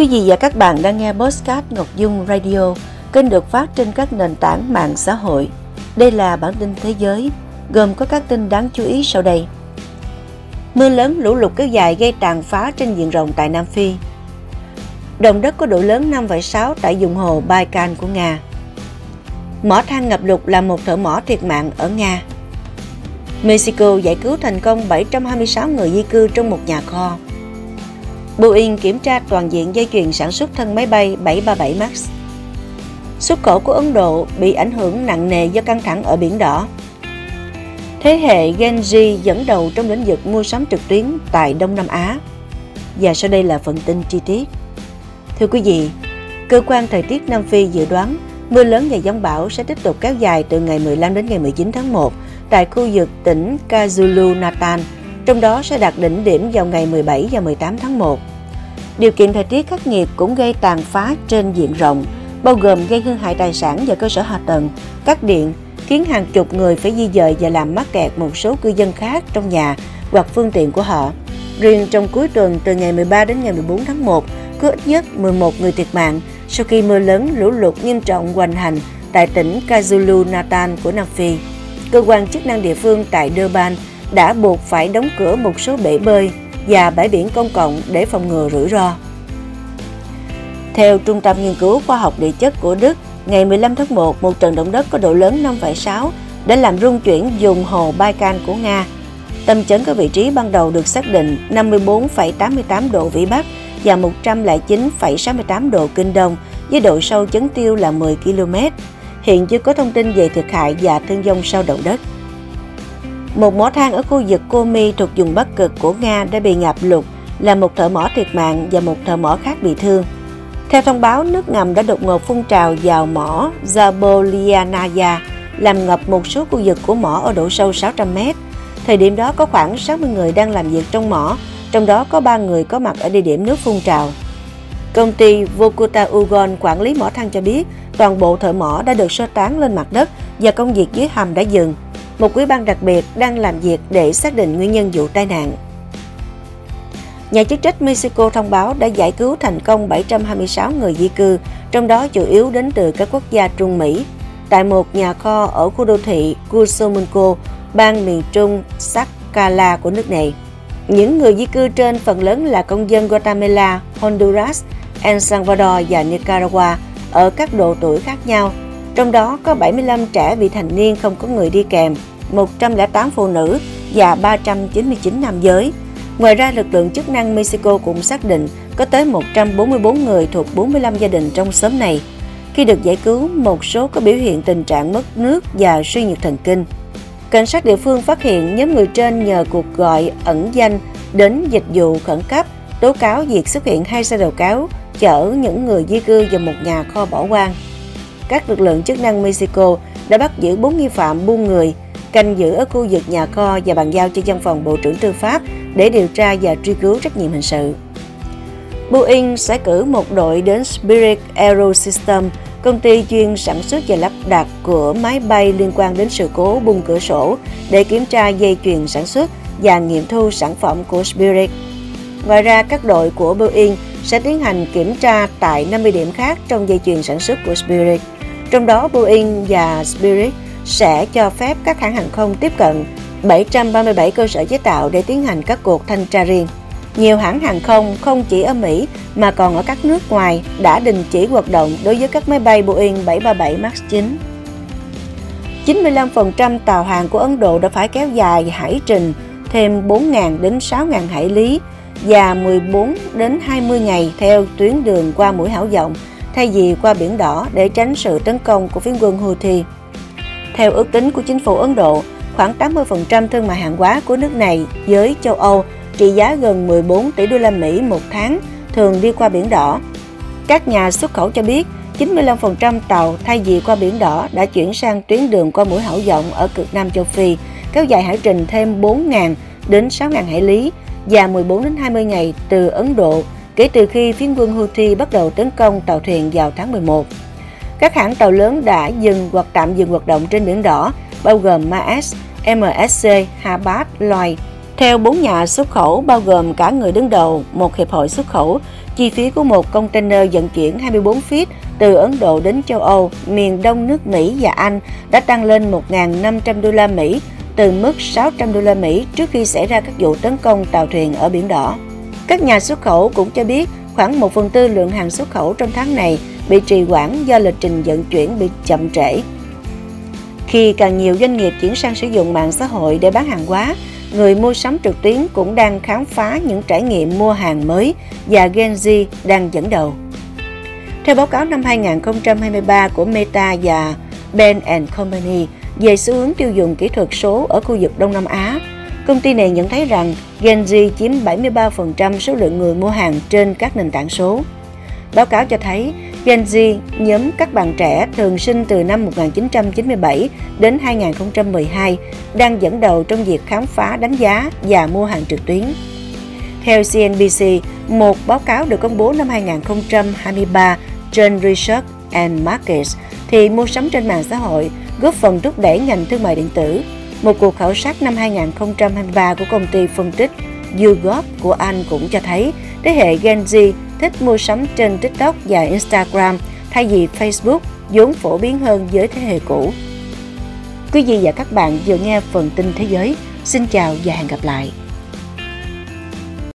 Quý vị và các bạn đang nghe Postcard Ngọc Dung Radio, kênh được phát trên các nền tảng mạng xã hội. Đây là bản tin thế giới, gồm có các tin đáng chú ý sau đây. Mưa lớn lũ lụt kéo dài gây tàn phá trên diện rộng tại Nam Phi. Động đất có độ lớn 5,6 tại vùng hồ Baikal của Nga. Mỏ than ngập lụt làm một thợ mỏ thiệt mạng ở Nga. Mexico giải cứu thành công 726 người di cư trong một nhà kho. Boeing kiểm tra toàn diện dây chuyền sản xuất thân máy bay 737 MAX. Xuất khẩu của Ấn Độ bị ảnh hưởng nặng nề do căng thẳng ở Biển Đỏ. Thế hệ Gen Z dẫn đầu trong lĩnh vực mua sắm trực tuyến tại Đông Nam Á. Và sau đây là phần tin chi tiết. Thưa quý vị, cơ quan thời tiết Nam Phi dự đoán mưa lớn và giông bão sẽ tiếp tục kéo dài từ ngày 15 đến ngày 19 tháng 1 tại khu vực tỉnh KwaZulu Natal, trong đó sẽ đạt đỉnh điểm vào ngày 17 và 18 tháng 1. Điều kiện thời tiết khắc nghiệt cũng gây tàn phá trên diện rộng, bao gồm gây hư hại tài sản và cơ sở hạ tầng, cắt điện, khiến hàng chục người phải di dời và làm mắc kẹt một số cư dân khác trong nhà hoặc phương tiện của họ. Riêng trong cuối tuần từ ngày 13 đến ngày 14 tháng 1, có ít nhất 11 người thiệt mạng sau khi mưa lớn lũ lụt nghiêm trọng hoành hành tại tỉnh KwaZulu Natal của Nam Phi. Cơ quan chức năng địa phương tại Durban đã buộc phải đóng cửa một số bể bơi và bãi biển công cộng để phòng ngừa rủi ro. Theo Trung tâm Nghiên cứu Khoa học Địa chất của Đức, ngày 15 tháng 1, một trận động đất có độ lớn 5,6 đã làm rung chuyển vùng hồ Baikal của Nga. Tâm chấn có vị trí ban đầu được xác định 54,88 độ Vĩ Bắc và 109,68 độ Kinh Đông với độ sâu chấn tiêu là 10 km. Hiện chưa có thông tin về thiệt hại và thương vong sau động đất. Một mỏ than ở khu vực Komi thuộc vùng Bắc Cực của Nga đã bị ngập lụt, làm một thợ mỏ thiệt mạng và một thợ mỏ khác bị thương. Theo thông báo, nước ngầm đã đột ngột phun trào vào mỏ Zapolianaya, làm ngập một số khu vực của mỏ ở độ sâu 600 mét. Thời điểm đó có khoảng 60 người đang làm việc trong mỏ, trong đó có 3 người có mặt ở địa điểm nước phun trào. Công ty Vokuta Ugon quản lý mỏ than cho biết toàn bộ thợ mỏ đã được sơ tán lên mặt đất và công việc dưới hầm đã dừng. Một quý ban đặc biệt đang làm việc để xác định nguyên nhân vụ tai nạn. Nhà chức trách Mexico thông báo đã giải cứu thành công 726 người di cư, trong đó chủ yếu đến từ các quốc gia Trung Mỹ. Tại một nhà kho ở khu đô thị Cusomunco, bang miền Trung Sakala của nước này. Những người di cư trên phần lớn là công dân Guatemala, Honduras, El Salvador và Nicaragua ở các độ tuổi khác nhau. Trong đó có 75 trẻ vị thành niên không có người đi kèm, 108 phụ nữ và 399 nam giới. Ngoài ra, lực lượng chức năng Mexico cũng xác định có tới 144 người thuộc 45 gia đình trong xóm này. Khi được giải cứu, một số có biểu hiện tình trạng mất nước và suy nhược thần kinh. Cảnh sát địa phương phát hiện nhóm người trên nhờ cuộc gọi ẩn danh đến dịch vụ khẩn cấp tố cáo việc xuất hiện hai xe đầu cáo chở những người di cư vào một nhà kho bỏ hoang. Các lực lượng chức năng Mexico đã bắt giữ 4 nghi phạm buôn người, canh giữ ở khu vực nhà kho và bàn giao cho văn phòng Bộ trưởng Tư pháp để điều tra và truy cứu trách nhiệm hình sự. Boeing sẽ cử một đội đến Spirit Aerosystem, công ty chuyên sản xuất và lắp đặt của máy bay liên quan đến sự cố bung cửa sổ để kiểm tra dây chuyền sản xuất và nghiệm thu sản phẩm của Spirit. Ngoài ra, các đội của Boeing sẽ tiến hành kiểm tra tại 50 điểm khác trong dây chuyền sản xuất của Spirit. Trong đó, Boeing và Spirit sẽ cho phép các hãng hàng không tiếp cận 737 cơ sở chế tạo để tiến hành các cuộc thanh tra riêng. Nhiều hãng hàng không không chỉ ở Mỹ mà còn ở các nước ngoài đã đình chỉ hoạt động đối với các máy bay Boeing 737 MAX 9. 95% tàu hàng của Ấn Độ đã phải kéo dài hải trình, thêm 4.000 đến 6.000 hải lý và 14 đến 20 ngày theo tuyến đường qua mũi Hảo Vọng, thay vì qua Biển Đỏ để tránh sự tấn công của phiến quân Houthi. Theo ước tính của chính phủ Ấn Độ, khoảng 80% thương mại hàng hóa của nước này với châu Âu trị giá gần 14 tỷ đô la Mỹ một tháng thường đi qua Biển Đỏ. Các nhà xuất khẩu cho biết 95% tàu thay vì qua Biển Đỏ đã chuyển sang tuyến đường qua mũi Hảo rộng ở cực Nam châu Phi, kéo dài hải trình thêm 4.000 đến 6.000 hải lý và 14 đến 20 ngày từ Ấn Độ kể từ khi phiến quân Houthi bắt đầu tấn công tàu thuyền vào tháng 11. Các hãng tàu lớn đã dừng hoặc tạm dừng hoạt động trên Biển Đỏ, bao gồm Maersk, MSC, Hapag, Lloyd. Theo bốn nhà xuất khẩu bao gồm cả người đứng đầu một hiệp hội xuất khẩu, chi phí của một container vận chuyển 24 feet từ Ấn Độ đến châu Âu, miền đông nước Mỹ và Anh đã tăng lên 1.500 đô la Mỹ từ mức 600 đô la Mỹ trước khi xảy ra các vụ tấn công tàu thuyền ở Biển Đỏ. Các nhà xuất khẩu cũng cho biết khoảng 1 phần tư lượng hàng xuất khẩu trong tháng này bị trì hoãn do lịch trình vận chuyển bị chậm trễ. Khi càng nhiều doanh nghiệp chuyển sang sử dụng mạng xã hội để bán hàng hóa, người mua sắm trực tuyến cũng đang khám phá những trải nghiệm mua hàng mới và Gen Z đang dẫn đầu. Theo báo cáo năm 2023 của Meta và Ben Company về xu hướng tiêu dùng kỹ thuật số ở khu vực Đông Nam Á, công ty này nhận thấy rằng Gen Z chiếm 73% số lượng người mua hàng trên các nền tảng số. Báo cáo cho thấy Gen Z, nhóm các bạn trẻ thường sinh từ năm 1997 đến 2012, đang dẫn đầu trong việc khám phá, đánh giá và mua hàng trực tuyến. Theo CNBC, một báo cáo được công bố năm 2023 trên Research and Markets thì mua sắm trên mạng xã hội góp phần thúc đẩy ngành thương mại điện tử. Một cuộc khảo sát năm 2023 của công ty phân tích YouGov của Anh cũng cho thấy thế hệ Gen Z thích mua sắm trên TikTok và Instagram, thay vì Facebook, vốn phổ biến hơn với thế hệ cũ. Quý vị và các bạn vừa nghe phần tin thế giới. Xin chào và hẹn gặp lại.